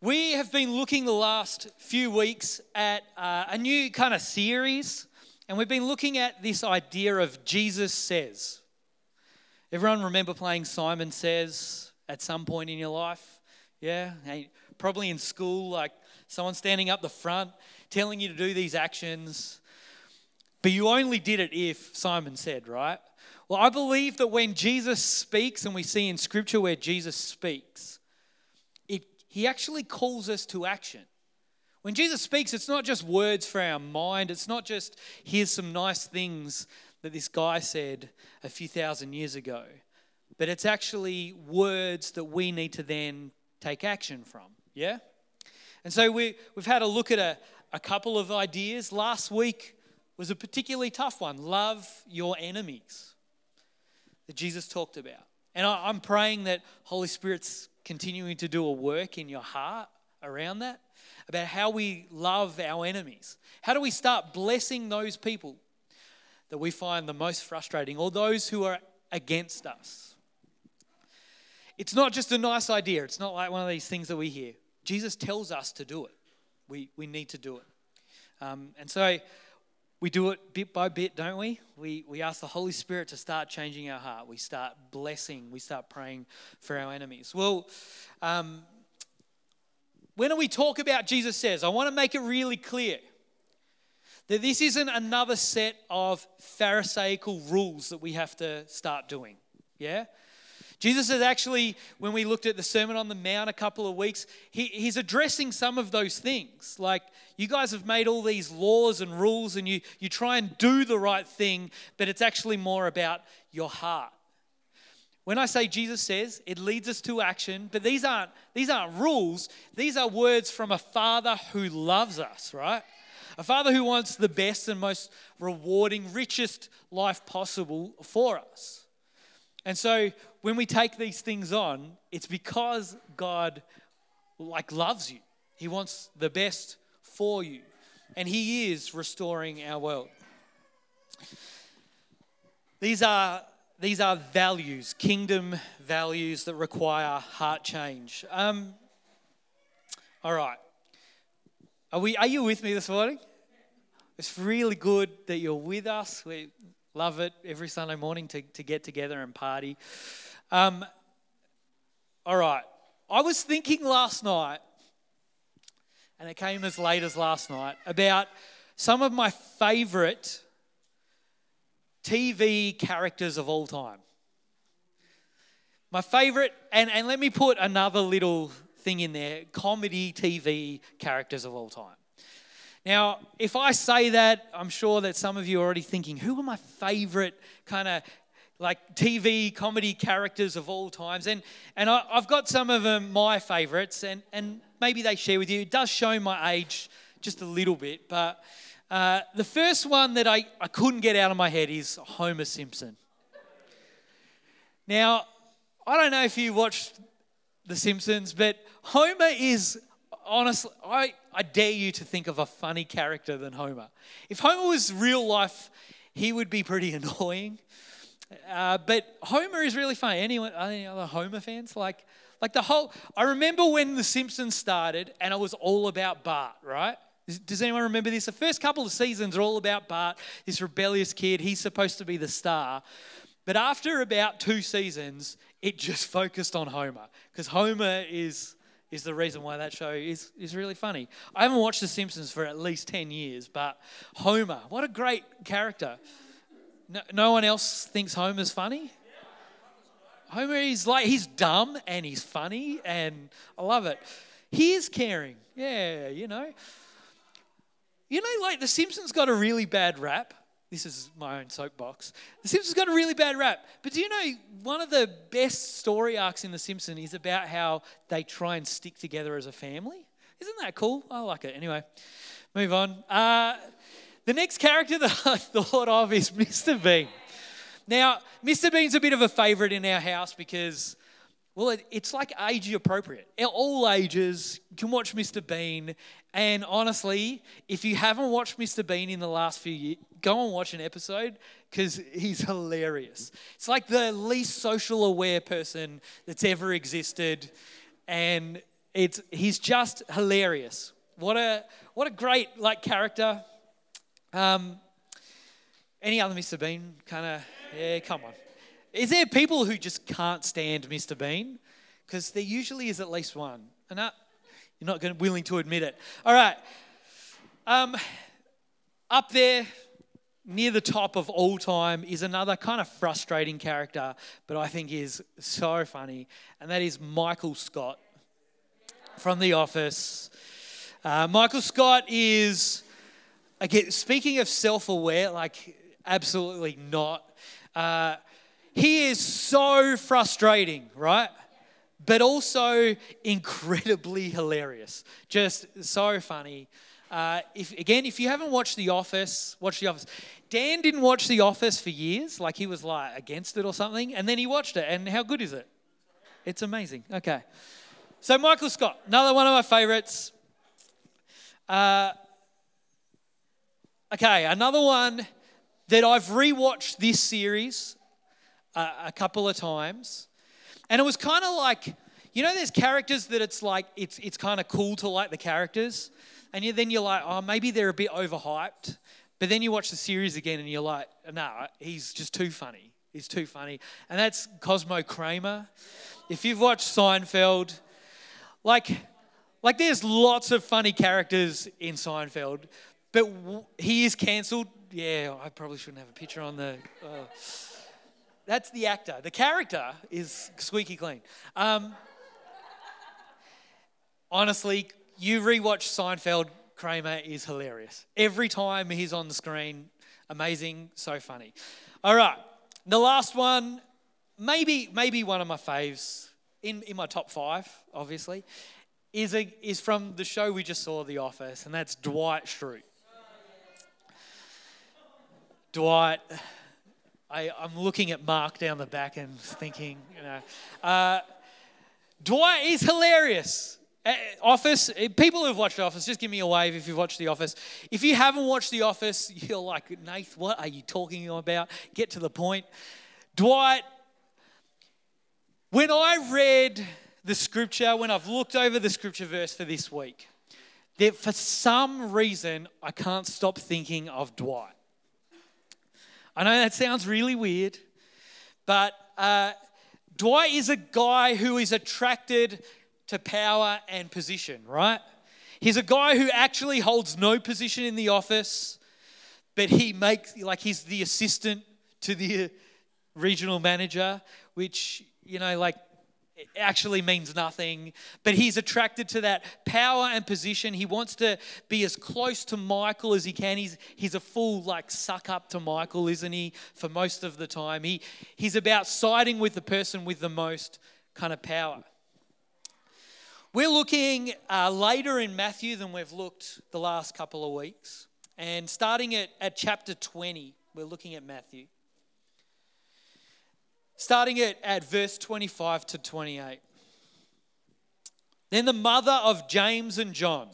We have been looking the last few weeks at uh, a new kind of series, and we've been looking at this idea of Jesus says. Everyone remember playing Simon Says at some point in your life? Yeah? Probably in school, like someone standing up the front telling you to do these actions, but you only did it if Simon said, right? Well, I believe that when Jesus speaks, and we see in scripture where Jesus speaks, he actually calls us to action. When Jesus speaks, it's not just words for our mind, it's not just here's some nice things that this guy said a few thousand years ago, but it's actually words that we need to then take action from. Yeah? And so we, we've had a look at a, a couple of ideas. Last week was a particularly tough one love your enemies that Jesus talked about. And I, I'm praying that Holy Spirit's continuing to do a work in your heart around that, about how we love our enemies. How do we start blessing those people that we find the most frustrating or those who are against us? It's not just a nice idea, it's not like one of these things that we hear. Jesus tells us to do it. We, we need to do it. Um, and so we do it bit by bit, don't we? we? We ask the Holy Spirit to start changing our heart. We start blessing. We start praying for our enemies. Well, um, when we talk about Jesus says, I want to make it really clear that this isn't another set of Pharisaical rules that we have to start doing. Yeah? Jesus is actually, when we looked at the Sermon on the Mount a couple of weeks, he, he's addressing some of those things. Like, you guys have made all these laws and rules and you, you try and do the right thing, but it's actually more about your heart. When I say Jesus says, it leads us to action, but these aren't, these aren't rules. These are words from a father who loves us, right? A father who wants the best and most rewarding, richest life possible for us. And so when we take these things on, it's because God like loves you. He wants the best for you. And he is restoring our world. These are these are values, kingdom values that require heart change. Um, all right. Are, we, are you with me this morning? It's really good that you're with us. We love it every Sunday morning to, to get together and party. Um, all right. I was thinking last night, and it came as late as last night, about some of my favorite TV characters of all time. My favorite, and, and let me put another little thing in there comedy TV characters of all time. Now, if I say that, I'm sure that some of you are already thinking, who are my favorite kind of like TV comedy characters of all times. And, and I, have got some of them, my favorites, and, and maybe they share with you. It does show my age just a little bit, but uh, the first one that I, I couldn't get out of my head is Homer Simpson. Now, I don't know if you watched The Simpsons, but Homer is honestly, I, I dare you to think of a funny character than Homer. If Homer was real life, he would be pretty annoying. Uh, but Homer is really funny. Anyone, any other Homer fans? Like, like the whole. I remember when The Simpsons started, and it was all about Bart, right? Does anyone remember this? The first couple of seasons are all about Bart, this rebellious kid. He's supposed to be the star. But after about two seasons, it just focused on Homer because Homer is is the reason why that show is, is really funny. I haven't watched The Simpsons for at least 10 years, but Homer, what a great character. No, no one else thinks Homer's funny? Homer is like, he's dumb and he's funny and I love it. He is caring. Yeah, you know. You know, like The Simpsons got a really bad rap. This is my own soapbox. The Simpsons got a really bad rap. But do you know one of the best story arcs in The Simpsons is about how they try and stick together as a family? Isn't that cool? I like it. Anyway, move on. Uh, the next character that I thought of is Mr. Bean. Now, Mr. Bean's a bit of a favorite in our house because, well, it, it's like age appropriate. All ages can watch Mr. Bean. And honestly, if you haven't watched Mr. Bean in the last few years, go and watch an episode because he's hilarious. It's like the least social aware person that's ever existed. And it's he's just hilarious. What a what a great like character. Um, any other Mr. Bean kind of yeah, come on. Is there people who just can't stand Mr. Bean? Because there usually is at least one. And uh, you're not going willing to admit it. All right. Um, up there, near the top of all time, is another kind of frustrating character, but I think is so funny, and that is Michael Scott from The Office. Uh, Michael Scott is, again, speaking of self aware, like, absolutely not. Uh, he is so frustrating, right? But also incredibly hilarious. Just so funny. Uh, if again, if you haven't watched The Office, watch The Office. Dan didn't watch The Office for years, like he was like against it or something, and then he watched it. And how good is it? It's amazing. Okay, so Michael Scott, another one of my favorites. Uh, okay, another one that I've rewatched this series a, couple of times, and it was kind of like, you know, there's characters that it's like it's it's kind of cool to like the characters, and you, then you're like, oh, maybe they're a bit overhyped, but then you watch the series again and you're like, no, he's just too funny. He's too funny, and that's Cosmo Kramer. If you've watched Seinfeld, like, like there's lots of funny characters in Seinfeld, but he is cancelled. Yeah, I probably shouldn't have a picture on the. Uh, that's the actor. The character is squeaky clean. Um, honestly, you rewatch Seinfeld, Kramer is hilarious. Every time he's on the screen, amazing, so funny. All right, the last one, maybe maybe one of my faves in, in my top five, obviously, is a, is from the show we just saw, The Office, and that's Dwight Schrute. Dwight I, am looking at Mark down the back and thinking, you know, uh, Dwight is hilarious. Uh, Office, uh, people who've watched Office, just give me a wave if you've watched The Office. If you haven't watched The Office, you're like, Nath, what are you talking about? Get to the point. Dwight, when I read the scripture, when I've looked over the scripture verse for this week, that for some reason I can't stop thinking of Dwight. I know that sounds really weird, but uh, Dwight is a guy who is attracted to power and position, right? He's a guy who actually holds no position in the office, but he makes, like, he's the assistant to the regional manager, which, you know, like, it actually means nothing, but he's attracted to that power and position. He wants to be as close to Michael as he can. He's, he's a full like suck up to Michael, isn't he, for most of the time? He, he's about siding with the person with the most kind of power. We're looking uh, later in Matthew than we've looked the last couple of weeks. And starting at, at chapter 20, we're looking at Matthew starting at, at verse 25 to 28. Then the mother of James and John,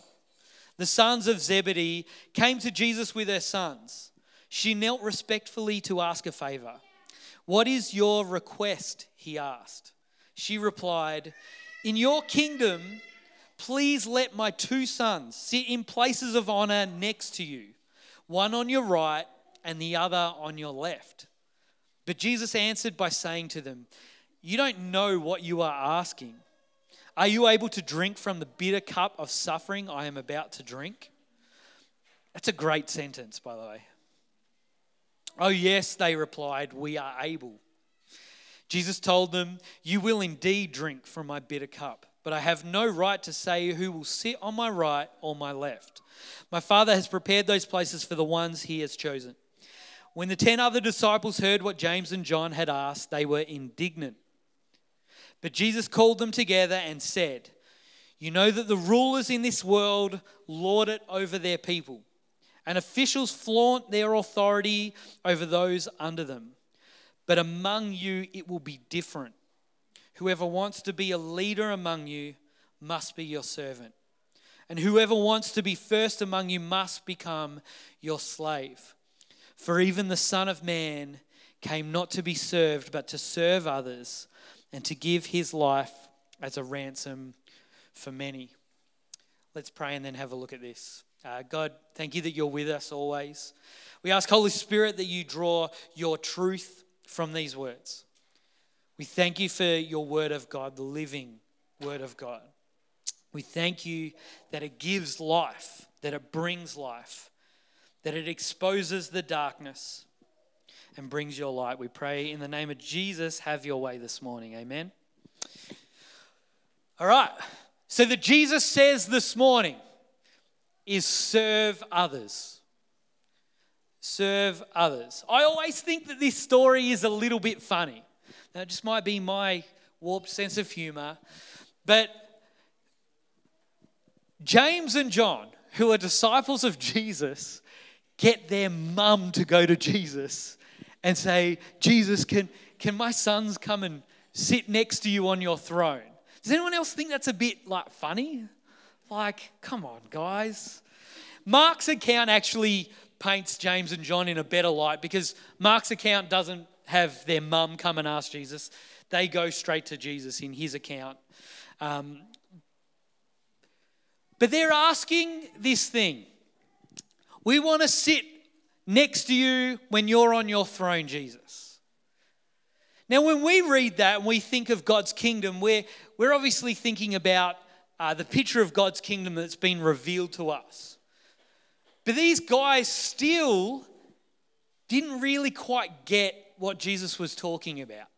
the sons of Zebedee, came to Jesus with her sons. She knelt respectfully to ask a favor. What is your request? He asked. She replied, In your kingdom, please let my two sons sit in places of honor next to you, one on your right and the other on your left. But Jesus answered by saying to them, You don't know what you are asking. Are you able to drink from the bitter cup of suffering I am about to drink? That's a great sentence, by the way. Oh, yes, they replied, We are able. Jesus told them, You will indeed drink from my bitter cup, but I have no right to say who will sit on my right or my left. My Father has prepared those places for the ones he has chosen. When the ten other disciples heard what James and John had asked, they were indignant. But Jesus called them together and said, You know that the rulers in this world lord it over their people, and officials flaunt their authority over those under them. But among you it will be different. Whoever wants to be a leader among you must be your servant. And whoever wants to be first among you must become your slave. For even the Son of Man came not to be served, but to serve others and to give his life as a ransom for many. Let's pray and then have a look at this. Uh, God, thank you that you're with us always. We ask, Holy Spirit, that you draw your truth from these words. We thank you for your word of God, the living word of God. We thank you that it gives life, that it brings life, that it exposes the darkness and brings your light. We pray in the name of Jesus, have your way this morning. Amen. All right. So, that Jesus says this morning is serve others. Serve others. I always think that this story is a little bit funny. That just might be my warped sense of humor. But James and John, who are disciples of Jesus, get their mum to go to Jesus and say, Jesus, can, can my sons come and sit next to you on your throne? Does anyone else think that's a bit like funny? Like, come on, guys. Mark's account actually paints James and John in a better light because Mark's account doesn't have their mum come and ask Jesus. They go straight to Jesus in his account. Um, but they're asking this thing We want to sit next to you when you're on your throne, Jesus. Now, when we read that and we think of God's kingdom, we're, we're obviously thinking about uh, the picture of God's kingdom that's been revealed to us. But these guys still didn't really quite get what Jesus was talking about.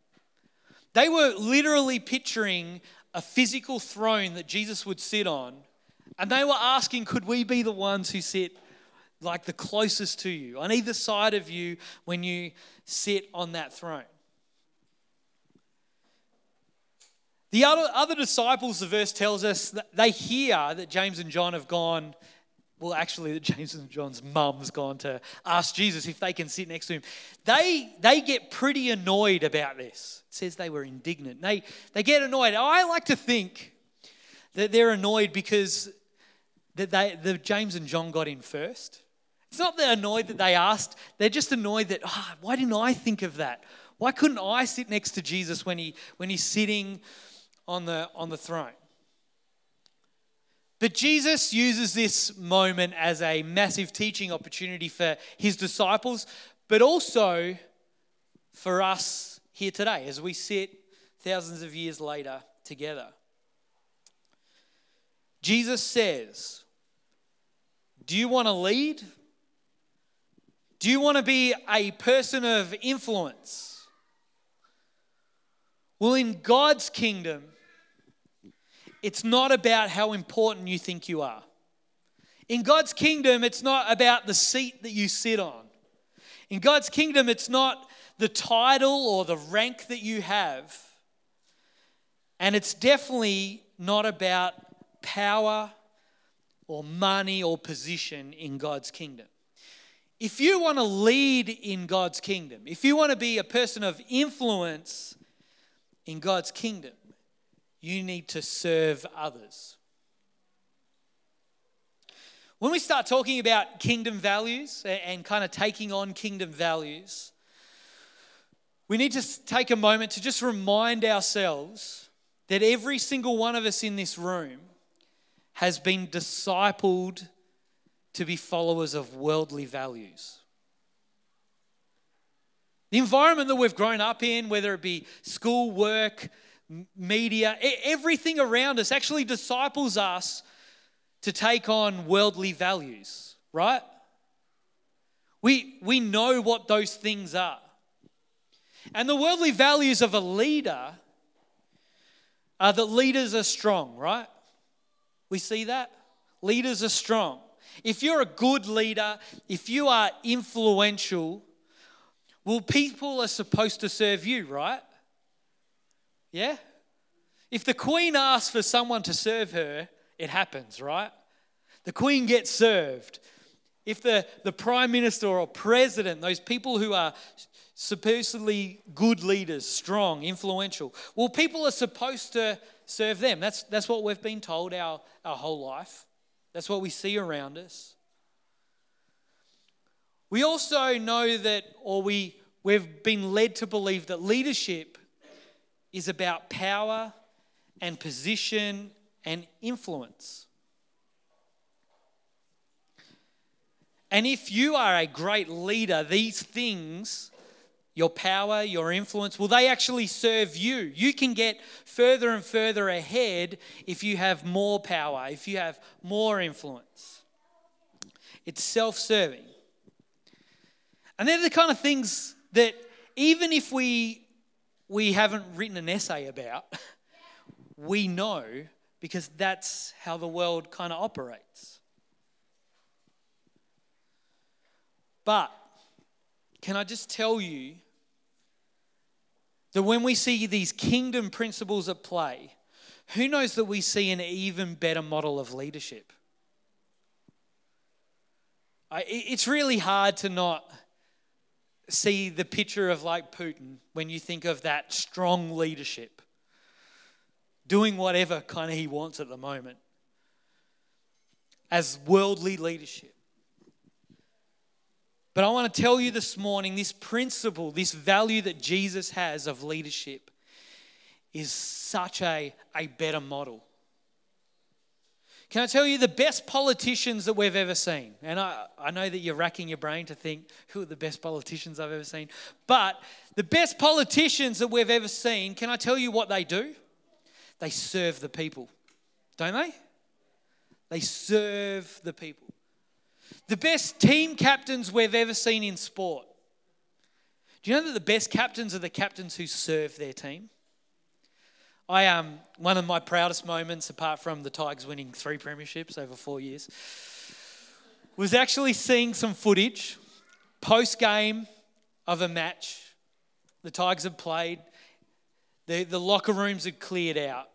They were literally picturing a physical throne that Jesus would sit on, and they were asking, could we be the ones who sit like the closest to you, on either side of you when you sit on that throne? The other, other disciples, the verse tells us, that they hear that James and John have gone well, actually, that James and John's mum's gone to ask Jesus if they can sit next to him. They, they get pretty annoyed about this. It says they were indignant. They, they get annoyed. I like to think that they're annoyed because that they, the James and John got in first. It's not they're annoyed that they asked, they're just annoyed that, oh, why didn't I think of that? Why couldn't I sit next to Jesus when, he, when he's sitting on the, on the throne? But Jesus uses this moment as a massive teaching opportunity for his disciples, but also for us here today as we sit thousands of years later together. Jesus says, Do you want to lead? Do you want to be a person of influence? Well, in God's kingdom, it's not about how important you think you are. In God's kingdom, it's not about the seat that you sit on. In God's kingdom, it's not the title or the rank that you have. And it's definitely not about power or money or position in God's kingdom. If you want to lead in God's kingdom, if you want to be a person of influence in God's kingdom, you need to serve others. When we start talking about kingdom values and kind of taking on kingdom values, we need to take a moment to just remind ourselves that every single one of us in this room has been discipled to be followers of worldly values. The environment that we've grown up in, whether it be school, work, media, everything around us actually disciples us to take on worldly values, right? We, we know what those things are. And the worldly values of a leader are that leaders are strong, right? We see that? Leaders are strong. If you're a good leader, if you are influential, well, people are supposed to serve you, right? Yeah? If the queen asks for someone to serve her, it happens, right? The queen gets served. If the, the prime minister or president, those people who are supposedly good leaders, strong, influential, well, people are supposed to serve them. That's, that's what we've been told our, our whole life. That's what we see around us. We also know that, or we, we've been led to believe that leadership is about power and position and influence. And if you are a great leader, these things, your power, your influence, will they actually serve you? You can get further and further ahead if you have more power, if you have more influence. It's self serving. And they're the kind of things that even if we, we haven't written an essay about, we know because that's how the world kind of operates. But can I just tell you that when we see these kingdom principles at play, who knows that we see an even better model of leadership? It's really hard to not see the picture of like Putin when you think of that strong leadership, doing whatever kind of he wants at the moment as worldly leadership. But I want to tell you this morning this principle, this value that Jesus has of leadership is such a, a better model. Can I tell you the best politicians that we've ever seen? And I, I know that you're racking your brain to think who are the best politicians I've ever seen. But the best politicians that we've ever seen, can I tell you what they do? They serve the people, don't they? They serve the people. The best team captains we've ever seen in sport. Do you know that the best captains are the captains who serve their team? I um one of my proudest moments, apart from the Tigers winning three premierships over four years, was actually seeing some footage post game of a match. The Tigers had played, the, the locker rooms had cleared out,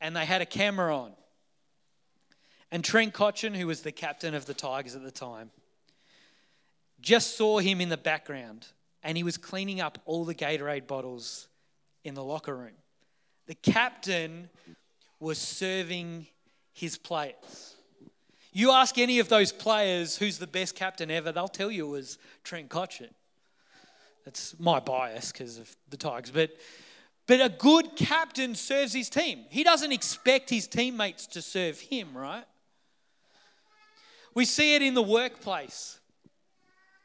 and they had a camera on. And Trent Cotchin, who was the captain of the Tigers at the time, just saw him in the background and he was cleaning up all the Gatorade bottles in the locker room. The captain was serving his players. You ask any of those players who's the best captain ever, they'll tell you it was Trent Cotchin. That's my bias because of the Tigers. But, but a good captain serves his team. He doesn't expect his teammates to serve him, right? We see it in the workplace.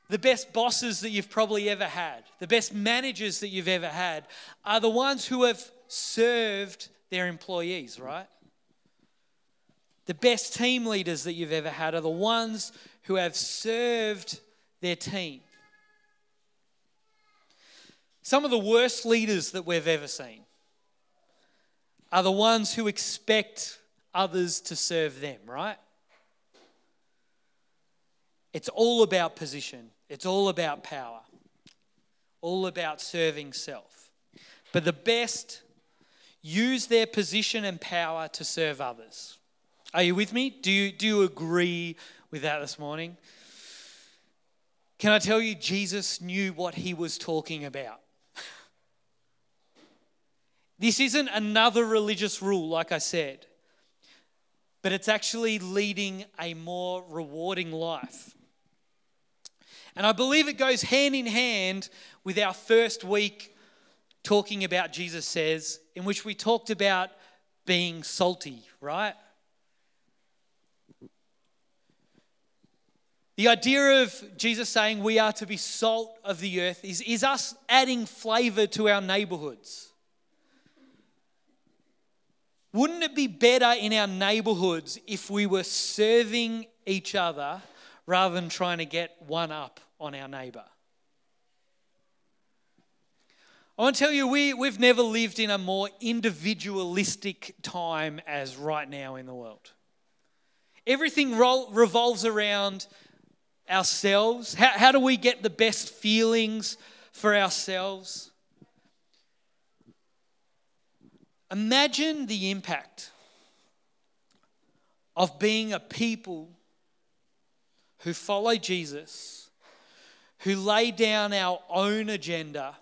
The best bosses that you've probably ever had, the best managers that you've ever had, are the ones who have served their employees, right? The best team leaders that you've ever had are the ones who have served their team. Some of the worst leaders that we've ever seen are the ones who expect others to serve them, right? It's all about position, it's all about power, all about serving self. But the best use their position and power to serve others. Are you with me? Do you, do you agree with that this morning? Can I tell you, Jesus knew what he was talking about? This isn't another religious rule, like I said, but it's actually leading a more rewarding life. And I believe it goes hand in hand with our first week talking about Jesus says, in which we talked about being salty, right? The idea of Jesus saying we are to be salt of the earth is, is us adding flavor to our neighborhoods. Wouldn't it be better in our neighborhoods if we were serving each other rather than trying to get one up on our neighbor. I want to tell you, we, we've never lived in a more individualistic time as right now in the world. Everything revolves around ourselves. How, how do we get the best feelings for ourselves? Imagine the impact of being a people who follow Jesus, who lay down our own agenda,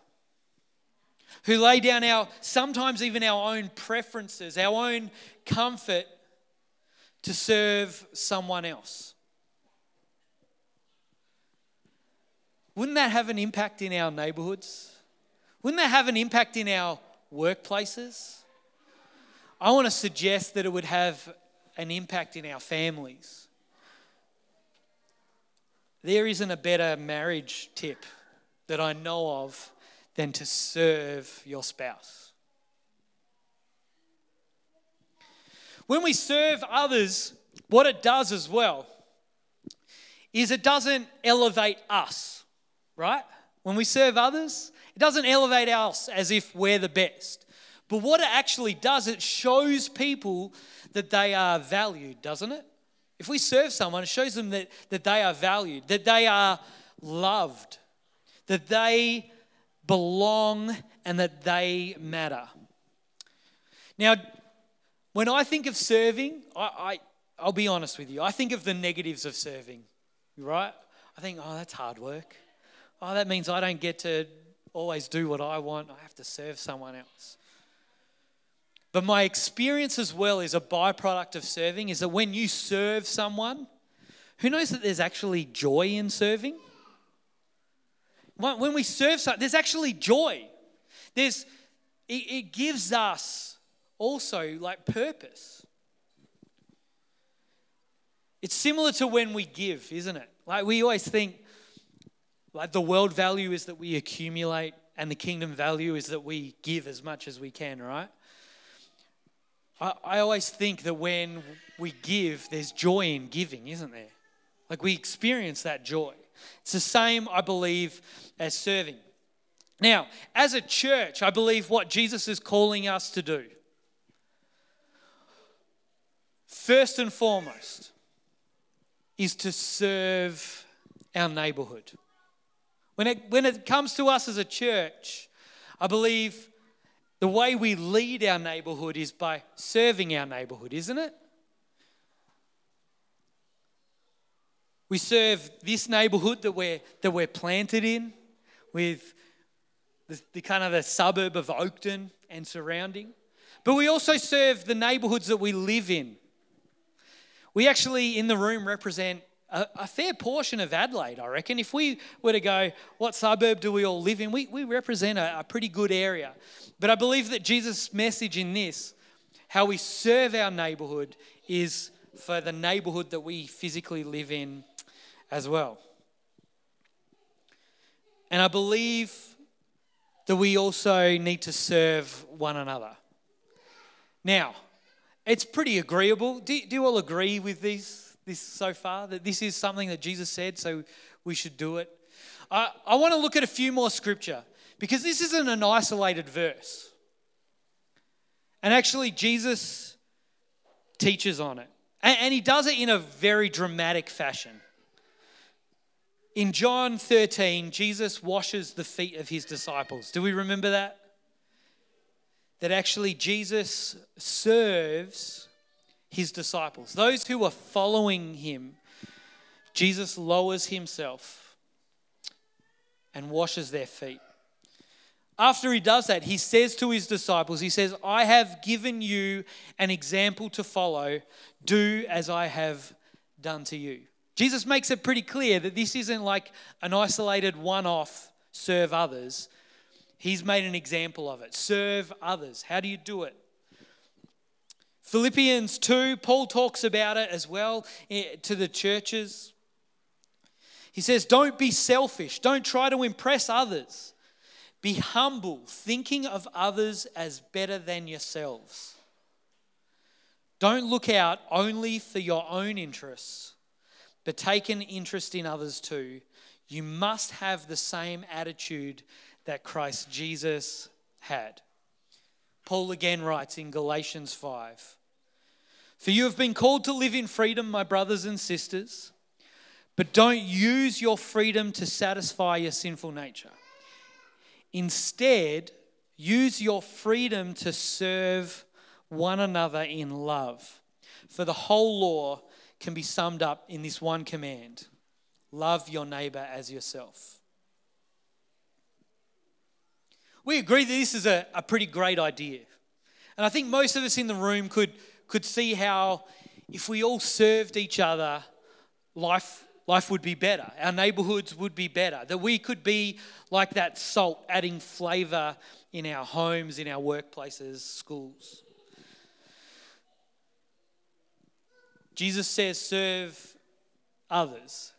who lay down our, sometimes even our own preferences, our own comfort to serve someone else. Wouldn't that have an impact in our neighborhoods? Wouldn't that have an impact in our workplaces? I want to suggest that it would have an impact in our families. There isn't a better marriage tip that I know of than to serve your spouse. When we serve others, what it does as well is it doesn't elevate us, right? When we serve others, it doesn't elevate us as if we're the best. But what it actually does, it shows people that they are valued, doesn't it? If we serve someone, it shows them that, that they are valued, that they are loved, that they belong, and that they matter. Now, when I think of serving, I, I, I'll be honest with you, I think of the negatives of serving, right? I think, oh, that's hard work. Oh, that means I don't get to always do what I want. I have to serve someone else. But my experience as well is a byproduct of serving is that when you serve someone, who knows that there's actually joy in serving? When we serve someone, there's actually joy. There's, it, it gives us also like purpose. It's similar to when we give, isn't it? Like we always think, like the world value is that we accumulate, and the kingdom value is that we give as much as we can, right? I, I always think that when we give, there's joy in giving, isn't there? Like we experience that joy. It's the same, I believe, as serving. Now, as a church, I believe what Jesus is calling us to do, first and foremost, is to serve our neighborhood. When it, when it comes to us as a church, I believe the way we lead our neighborhood is by serving our neighborhood, isn't it? We serve this neighborhood that we're, that we're planted in with the, the kind of the suburb of Oakden and surrounding. But we also serve the neighborhoods that we live in. We actually, in the room, represent a, a, fair portion of Adelaide, I reckon. If we were to go, what suburb do we all live in? We, we represent a, a pretty good area. But I believe that Jesus' message in this, how we serve our neighborhood, is for the neighborhood that we physically live in as well. And I believe that we also need to serve one another. Now, it's pretty agreeable. Do, do you all agree with these this so far? That this is something that Jesus said, so we should do it. I, I want to look at a few more scripture because this isn't an isolated verse. And actually, Jesus teaches on it. And, and he does it in a very dramatic fashion. In John 13, Jesus washes the feet of his disciples. Do we remember that? That actually Jesus serves his disciples, those who are following him, Jesus lowers himself and washes their feet. After he does that, he says to his disciples, He says, I have given you an example to follow. Do as I have done to you. Jesus makes it pretty clear that this isn't like an isolated one off serve others. He's made an example of it. Serve others. How do you do it? Philippians 2, Paul talks about it as well eh, to the churches. He says, Don't be selfish, don't try to impress others. Be humble, thinking of others as better than yourselves. Don't look out only for your own interests, but take an interest in others too. You must have the same attitude that Christ Jesus had. Paul again writes in Galatians 5 for you have been called to live in freedom, my brothers and sisters, but don't use your freedom to satisfy your sinful nature. Instead, use your freedom to serve one another in love. For the whole law can be summed up in this one command love your neighbor as yourself. We agree that this is a, a pretty great idea. And I think most of us in the room could could see how if we all served each other, life, life would be better. Our neighborhoods would be better. That we could be like that salt, adding flavor in our homes, in our workplaces, schools. Jesus says, serve others.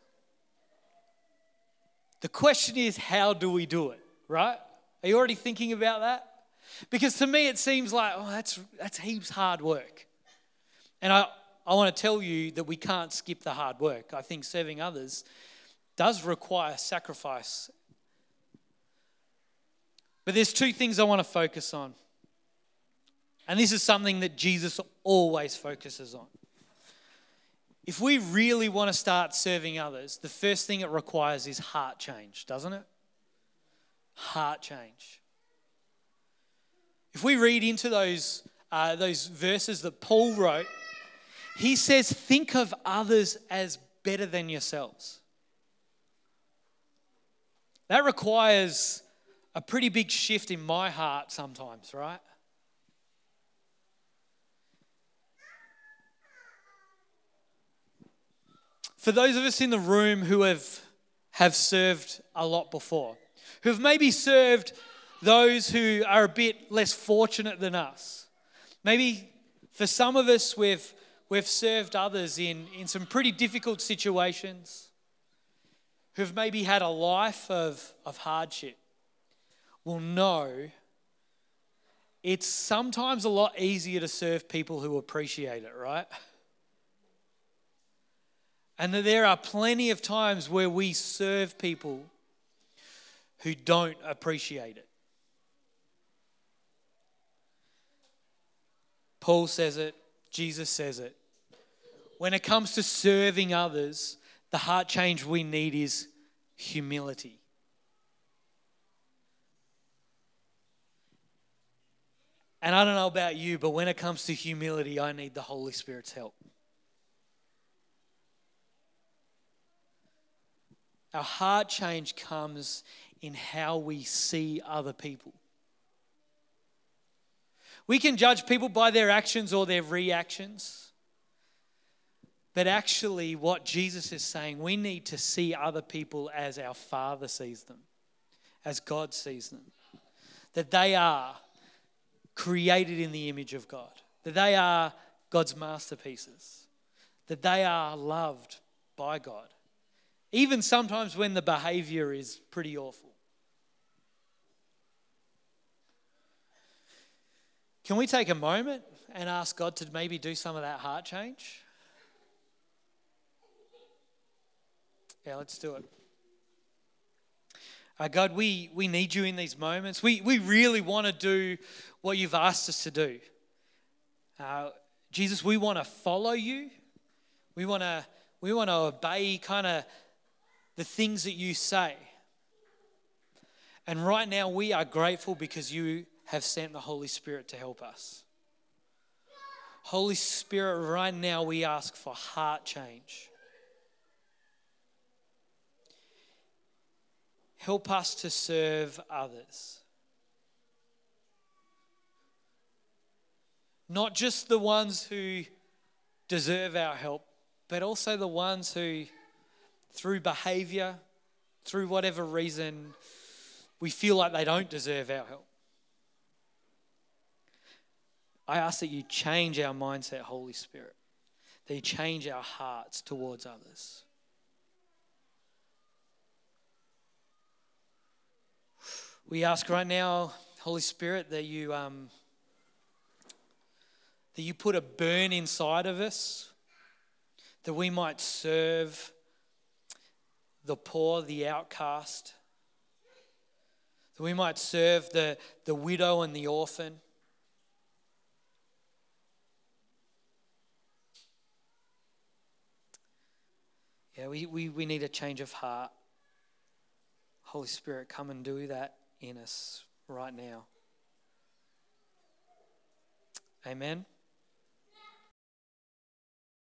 The question is, how do we do it, right? Are you already thinking about that? Because to me, it seems like, oh, that's, that's heaps hard work. And I, I want to tell you that we can't skip the hard work. I think serving others does require sacrifice. But there's two things I want to focus on. And this is something that Jesus always focuses on. If we really want to start serving others, the first thing it requires is heart change, doesn't it? Heart change. If we read into those, uh, those verses that Paul wrote, he says, Think of others as better than yourselves. That requires a pretty big shift in my heart sometimes, right? For those of us in the room who have, have served a lot before, who have maybe served those who are a bit less fortunate than us. Maybe for some of us, we've, we've served others in, in some pretty difficult situations, who've maybe had a life of, of hardship, will know it's sometimes a lot easier to serve people who appreciate it, right? And that there are plenty of times where we serve people who don't appreciate it. Paul says it, Jesus says it. When it comes to serving others, the heart change we need is humility. And I don't know about you, but when it comes to humility, I need the Holy Spirit's help. Our heart change comes in how we see other people. We can judge people by their actions or their reactions. But actually, what Jesus is saying, we need to see other people as our Father sees them, as God sees them. That they are created in the image of God, that they are God's masterpieces, that they are loved by God, even sometimes when the behavior is pretty awful. Can we take a moment and ask God to maybe do some of that heart change? Yeah, let's do it. Uh, God, we, we need you in these moments. We, we really want to do what you've asked us to do. Uh, Jesus, we want to follow you. We want to we want to obey kind of the things that you say. And right now we are grateful because you have sent the Holy Spirit to help us. Holy Spirit, right now we ask for heart change. Help us to serve others. Not just the ones who deserve our help, but also the ones who, through behavior, through whatever reason, we feel like they don't deserve our help. I ask that you change our mindset, Holy Spirit, that you change our hearts towards others. We ask right now, Holy Spirit, that you um, that you put a burn inside of us, that we might serve the poor, the outcast, that we might serve the, the widow and the orphan. Yeah, we, we, we need a change of heart. Holy Spirit, come and do that in us right now. Amen.